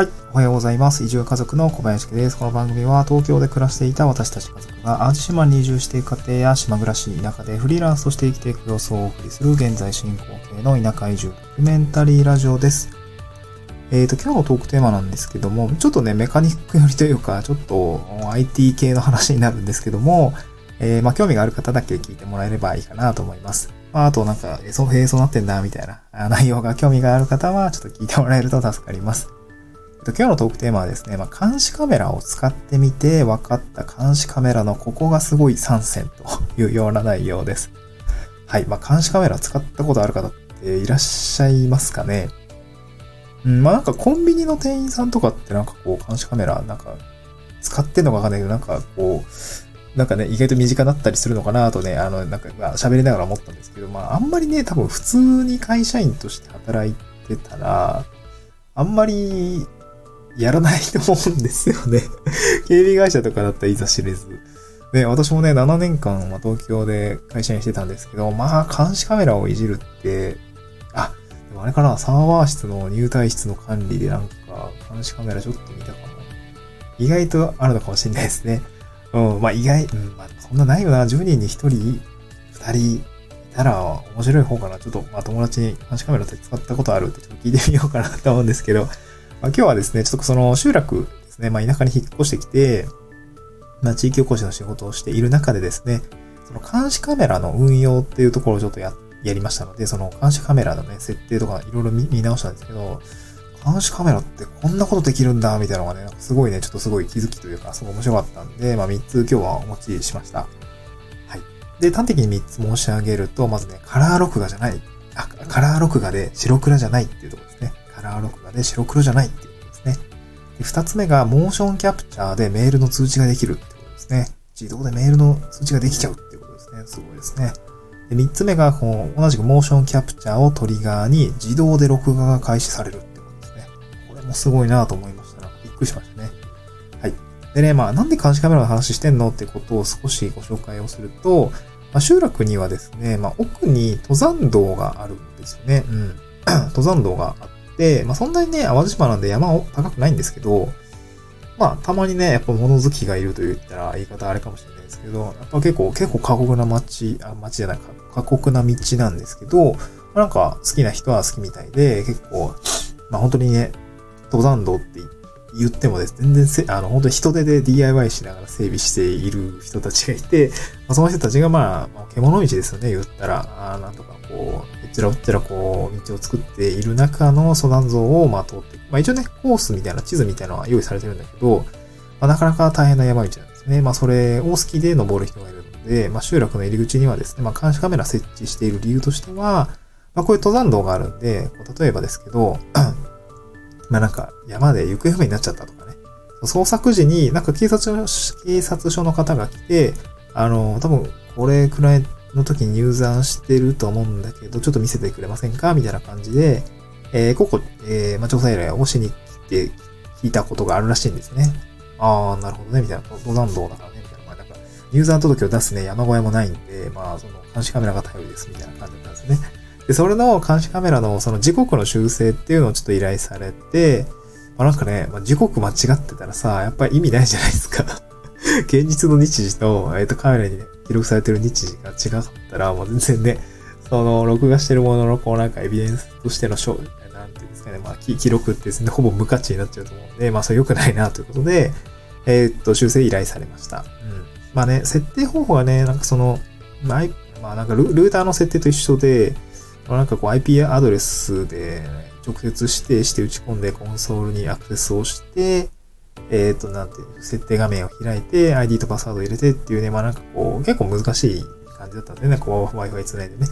はい。おはようございます。移住家族の小林家です。この番組は東京で暮らしていた私たち家族が淡路島に移住していく家庭や島暮らし、田舎でフリーランスとして生きていく様子をお送りする現在進行形の田舎移住ドキュメンタリーラジオです。えっ、と、今日のトークテーマなんですけども、ちょっとね、メカニック寄りというか、ちょっと IT 系の話になるんですけども、えーまあ、興味がある方だけ聞いてもらえればいいかなと思います。まあ、あとなんか、えそう、へえ、そうなってんだ、みたいな内容が興味がある方は、ちょっと聞いてもらえると助かります。今日のトークテーマはですね、まあ、監視カメラを使ってみて分かった監視カメラのここがすごい参戦というような内容です。はい。まあ、監視カメラ使ったことある方っていらっしゃいますかね？うん、まあ、なんかコンビニの店員さんとかってなんかこう監視カメラなんか使ってんのかわかんないけど、なんかこう、なんかね、意外と身近だったりするのかなとね、あの、なんか喋りながら思ったんですけど、まあ、あんまりね、多分普通に会社員として働いてたら、あんまりやらないと思うんですよね。警備会社とかだったらいざ知れず。で、私もね、7年間は東京で会社員してたんですけど、まあ、監視カメラをいじるって、あ、でもあれかな、サーバー室の入退室の管理でなんか、監視カメラちょっと見たかも。意外とあるのかもしれないですね。うん、まあ意外、うん、まあそんなないよな。10人に1人、2人いたら面白い方かな。ちょっと、まあ友達に監視カメラって使ったことあるってちょっと聞いてみようかなと思うんですけど、まあ今日はですね、ちょっとその集落ですね、まあ田舎に引っ越してきて、まあ地域おこしの仕事をしている中でですね、その監視カメラの運用っていうところをちょっとや、やりましたので、その監視カメラのね、設定とかいろいろ見直したんですけど、監視カメラってこんなことできるんだ、みたいなのがね、すごいね、ちょっとすごい気づきというか、すごい面白かったんで、まあ3つ今日はお持ちしました。はい。で、端的に3つ申し上げると、まずね、カラー録画じゃない。あ、カラー録画で白黒じゃないっていうところですね。カラー録画で白黒じゃないっていうことですね。で、2つ目が、モーションキャプチャーでメールの通知ができるってことですね。自動でメールの通知ができちゃうっていうことですね。すごいですね。で、3つ目が、こう、同じくモーションキャプチャーをトリガーに自動で録画が開始されるってことですね。これもすごいなと思いました。なんかびっくりしましたね。はい。でね、まあ、なんで監視カメラの話してんのってことを少しご紹介をすると、まあ、集落にはですね、まあ、奥に登山道があるんですよね。うん。登山道があって、まあ、そんなにね、淡路島なんで山を高くないんですけど、まあ、たまにね、やっぱ物好きがいると言ったら言い方あれかもしれないですけど、やっぱ結構、結構過酷な街、あ、街じゃないか、過酷な道なんですけど、なんか好きな人は好きみたいで、結構、まあ本当にね、登山道って言ってもです、全然せ、あの、本当に人手で DIY しながら整備している人たちがいて、まあ、その人たちがまあ、獣道ですよね、言ったら、あなんとかこう、ちらおっちらこう、道を作っている中の登山像をまあ通って。まあ一応ね、コースみたいな地図みたいなのは用意されてるんだけど、まあなかなか大変な山道なんですね。まあそれを好きで登る人がいるので、まあ集落の入り口にはですね、まあ監視カメラ設置している理由としては、まあこういう登山道があるんで、例えばですけど、まあなんか山で行方不明になっちゃったとかね。捜索時になんか警察警察署の方が来て、あの、多分これくらいの時に入山してると思うんだけど、ちょっと見せてくれませんか？みたいな感じで、えー、ここ、えー、まあ、調査依頼をしに来て聞いたことがあるらしいんですね。ああ、なるほどね、みたいな。登山道だからね、みたいな。まあ、なんか、入山届を出すね、山小屋もないんで、まあ、その、監視カメラが頼りです、みたいな感じだったんですね。で、それの監視カメラのその時刻の修正っていうのをちょっと依頼されて、まあ、なんかね、まあ、時刻間違ってたらさ、やっぱり意味ないじゃないですか。現実の日時と、えっ、と、カメラにね、記録されてる日時が違かったら、もう全然ね、その、録画してるものの、こう、なんかエビデンスとしての、しょなんていうんですかね、まあ、記録ってですね、ほぼ無価値になっちゃうと思うんで、まあ、それ良くないな、ということで、えーっと、修正依頼されました。うん。まあね、設定方法がね、なんかその、まあ、なんかルルーターの設定と一緒で、まあなんかこう IP アドレスで直接指定して打ち込んでコンソールにアクセスをして、えっ、と、なんていう、設定画面を開いて、ID とパスワード入れてっていうね、まあなんかこう、結構難しい感じだったんでね、こう Wi-Fi つないでね。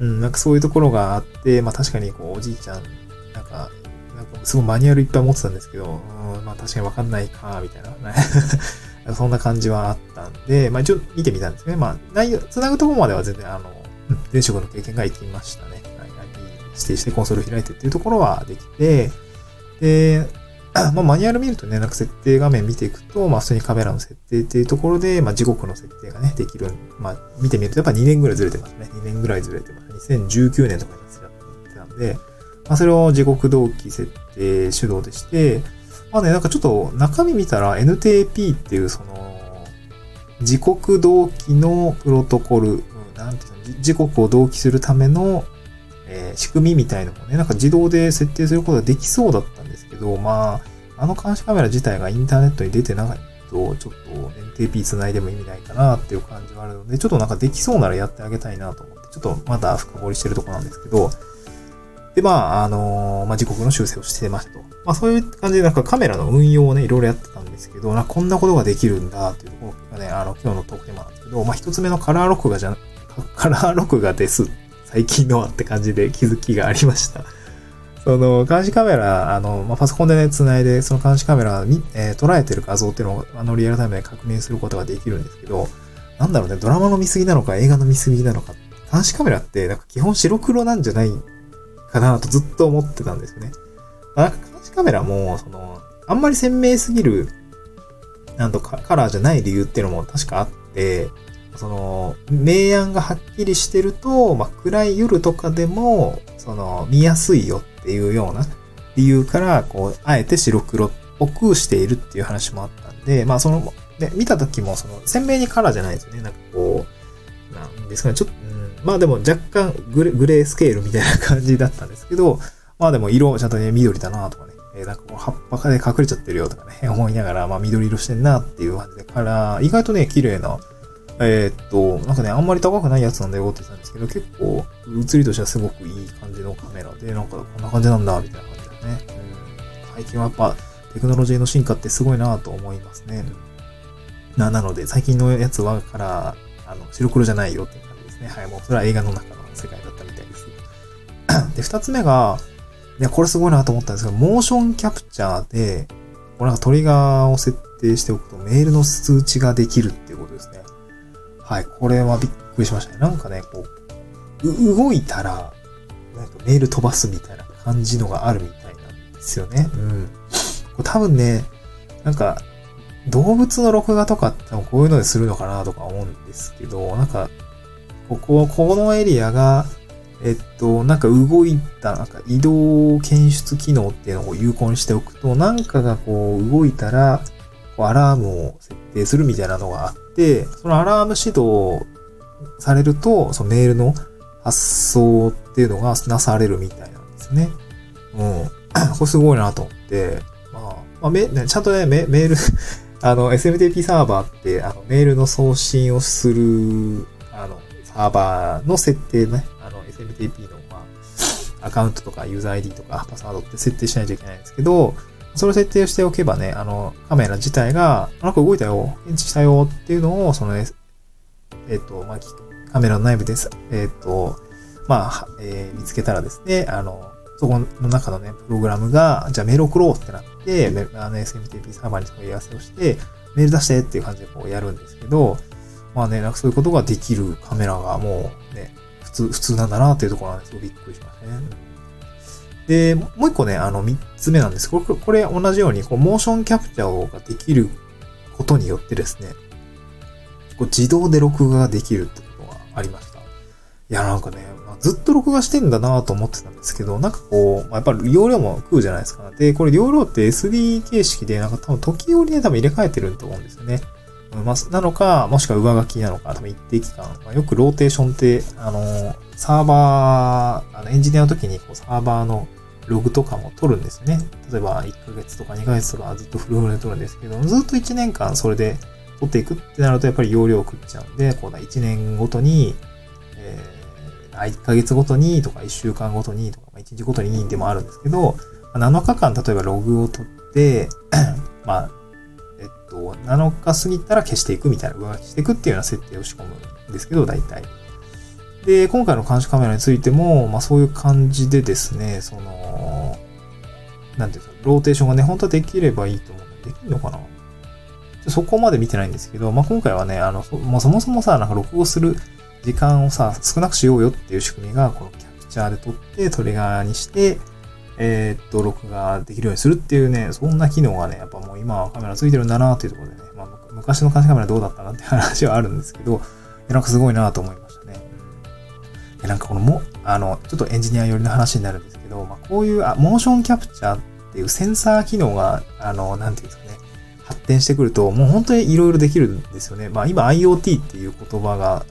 うん、なんかそういうところがあって、まあ確かにこう、おじいちゃん、なんか、なんかすごいマニュアルいっぱい持ってたんですけど、うん、まあ確かにわかんないか、みたいな。そんな感じはあったんで、まあ一応見てみたんですね。まあ内容、繋ぐところまでは全然あの、前職の経験が生きましたね。はい、IP 指定してコンソール開いてっていうところはできて、で、まあ、マニュアル見るとね、なんか設定画面見ていくと、まあ、普通にカメラの設定っていうところで、まあ、時刻の設定がね、できる。まあ、見てみると、やっぱ2年ぐらいずれてますね。2年ぐらいずれてます。2019年とかになってたんで、まあ、それを時刻同期設定手動でして、まあね、なんかちょっと中身見たら NTP っていうその、時刻同期のプロトコル、うん、なんていうの、時刻を同期するための、えー、仕組みみたいのもね、なんか自動で設定することができそうだったど、まあ、あの監視カメラ自体がインターネットに出てないと、ちょっと NTP 繋いでも意味ないかなっていう感じはあるので、ちょっとなんかできそうならやってあげたいなと思って、ちょっとまだ深掘りしてるとこなんですけど、で、まあ、あのー、まあ、時刻の修正をしてましたと。まあ、そういう感じで、なんかカメラの運用をね、いろいろやってたんですけど、なんこんなことができるんだっていうところがね、あの、今日のトークテーマなんですけど、まあ、一つ目のカラー録画じゃ、カラー録画です。最近のはって感じで気づきがありました。その、監視カメラ、あの、まあ、パソコンでね、繋いで、その監視カメラに、えー、捉えてる画像っていうのを、あの、リアルタイムで確認することができるんですけど、なんだろうね、ドラマの見過ぎなのか、映画の見過ぎなのか、監視カメラって、なんか基本白黒なんじゃないかなとずっと思ってたんですよね。なんか監視カメラも、その、あんまり鮮明すぎる、なんとかカラーじゃない理由っていうのも確かあって、その、明暗がはっきりしてると、まあ、暗い夜とかでも、その、見やすいよっていうような理由から、こう、あえて白黒っぽくしているっていう話もあったんで、まあ、その、で、見た時も、その、鮮明にカラーじゃないですよね。なんかこう、なんですかね、ちょっと、うんまあでも若干グレグレースケールみたいな感じだったんですけど、まあでも色ちゃんとね、緑だなとかね、えー、なんかこう葉っぱで隠れちゃってるよとかね、思いながら、まあ緑色してんなっていう感じで、から、意外とね、綺麗な、えー、っと、なんかね、あんまり高くないやつなんだよって言ってたんですけど、結構、映りとしてはすごくいい感じのカメラで、なんかこんな感じなんだ、みたいな感じだね。うん、最近はやっぱ、テクノロジーの進化ってすごいなと思いますね。な、なので、最近のやつはから、あの、白黒じゃないよってですね。はい、もうそれは映画の中の世界だったみたいです。で、二つ目が、いや、これすごいなと思ったんですけど、モーションキャプチャーで、これなんかトリガーを設定しておくとメールの通知ができるっていうことですね。はい、これはびっくりしましたね。なんかね、こう、動いたら、なんかメール飛ばすみたいな感じのがあるみたいなんですよね。うん。これ多分ね、なんか、動物の録画とかってこういうのでするのかなとか思うんですけど、なんか、ここ、このエリアが、えっと、なんか動いた、なんか移動検出機能っていうのを有効にしておくと、なんかがこう動いたら、アラームを設定するみたいなのがあって、そのアラーム指導されると、そのメールの発送っていうのがなされるみたいなんですね。うん。これすごいなと思って、まあ、まあ、め、ちゃんとね、メメール あの、SMTP サーバーって、あの、メールの送信をする、あの、サーバーの設定ね、あの SMTP の、まあ、アカウントとかユーザー ID とかパスワードって設定しないといけないんですけど、それを設定しておけばね、あの、カメラ自体が、なんか動いたよ、検知したよっていうのを、その、えっ、ー、と、まあ、カメラの内部です。えっ、ー、と、まあ、えー、見つけたらですね、あの、そこの中のね、プログラムが、じゃあメール送ろうってなって、あの SMTP サーバーに問い合わせをして、メール出してっていう感じでこうやるんですけど、まあね、なんかそういうことができるカメラがもうね、普通、普通なんだなっていうところなんですごいびっくりしましたね。で、もう一個ね、あの、三つ目なんです。これ、これ同じように、こう、モーションキャプチャーができることによってですね、こう自動で録画ができるってことがありました。いや、なんかね、ずっと録画してんだなと思ってたんですけど、なんかこう、やっぱり容量も食うじゃないですか。で、これ容量って SD 形式で、なんか多分時折で多分入れ替えてると思うんですよね。まあ、なのか、もしくは上書きなのか、多分一定期間、まあ、よくローテーションって、あの、サーバー、あのエンジニアの時にこうサーバーのログとかも取るんですね。例えば1ヶ月とか2ヶ月とかずっとフルフルで取るんですけど、ずっと1年間それで取っていくってなるとやっぱり容量を食っちゃうんで、こうだ1年ごとに、えー、1ヶ月ごとにとか1週間ごとにとか、1日ごとにでもあるんですけど、7日間例えばログを取って、まあ、えっと、7日過ぎたら消していくみたいな、上書きしていくっていうような設定を仕込むんですけど、大体。で、今回の監視カメラについても、まあそういう感じでですね、その、なんていうか、ローテーションがね、本当はできればいいと思うで、きるのかなそこまで見てないんですけど、まあ今回はね、あの、もうそもそもさ、なんか録画する時間をさ、少なくしようよっていう仕組みが、このキャプチャーで撮って、トリガーにして、えー、っと、録画できるようにするっていうね、そんな機能がね、やっぱもう今はカメラついてるんだなっていうところでね、まあ、昔の監視カメラどうだったなって話はあるんですけど、なんかすごいなと思いましたね。なんかこのも、あの、ちょっとエンジニア寄りの話になるんですけど、まあ、こういうあモーションキャプチャーっていうセンサー機能が、あの、なんていうんですかね、発展してくると、もう本当にいろいろできるんですよね。まあ今 IoT っていう言葉が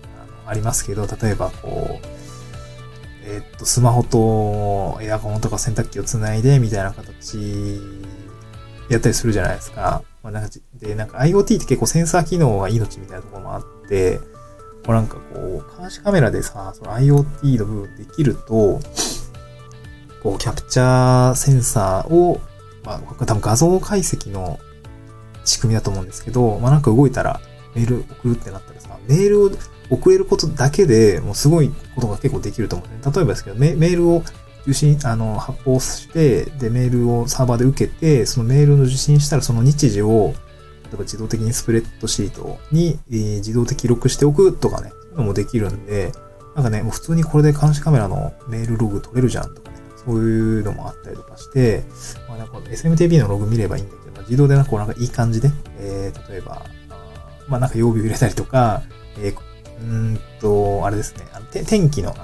ありますけど、例えばこう、えっと、スマホとエアコンとか洗濯機をつないでみたいな形やったりするじゃないですか。まあ、なんかで、なんか IoT って結構センサー機能が命みたいなところもあって、こうなんかこう、監視カメラでさ、その IoT の部分できると、こう、キャプチャーセンサーを、まあ、多分画像解析の仕組みだと思うんですけど、まあ、なんか動いたらメール送るってなったらさ、メールを送れることだけでもうすごいことが結構できると思うんですね。例えばですけど、メールを受信、あの、発行して、で、メールをサーバーで受けて、そのメールの受信したらその日時を、例えば自動的にスプレッドシートに、えー、自動的記録しておくとかね、そういうのもできるんで、なんかね、もう普通にこれで監視カメラのメールログ取れるじゃんとかね、そういうのもあったりとかして、まあなんか SMTP のログ見ればいいんだけど、自動でなんかこうなんかいい感じで、えー、例えば、まあなんか曜日を入れたりとか、えー、うんと、あれですね、あの天気の、あの、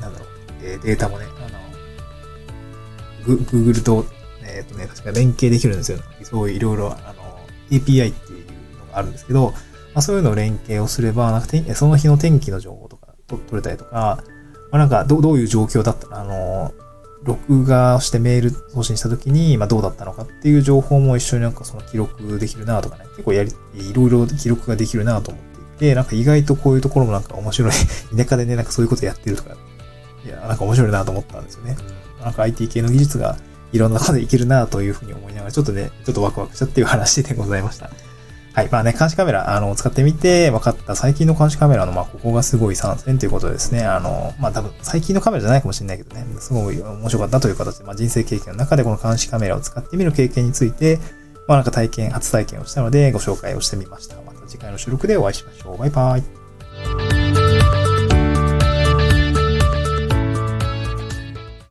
なんだろう、えー、データもね、あの、Google と、えっ、ー、とね、確か連携できるんですよ。そういういろいろ、あの、API っていうのがあるんですけど、まあ、そういうのを連携をすれば、なんかその日の天気の情報とか取れたりとか、まあ、なんかどどういう状況だったあの、録画してメール送信した時に、まあ、どうだったのかっていう情報も一緒になんかその記録できるなとかね、結構やり、いろいろ記録ができるなと思ってで、なんか意外とこういうところもなんか面白い。田舎でね、なんかそういうことやってるとか、いや、なんか面白いなと思ったんですよね。なんか IT 系の技術がいろんなとこでいけるなというふうに思いながら、ちょっとね、ちょっとワクワクしたっていう話でございました。はい。まあね、監視カメラ、あの、使ってみて分かった最近の監視カメラの、まあ、ここがすごい参戦ということですね。あの、まあ、多分、最近のカメラじゃないかもしれないけどね、すごい面白かったという形で、まあ、人生経験の中でこの監視カメラを使ってみる経験について、まあ、なんか体験、初体験をしたので、ご紹介をしてみました。また次回の収録でお会いしましょう。バイバイ。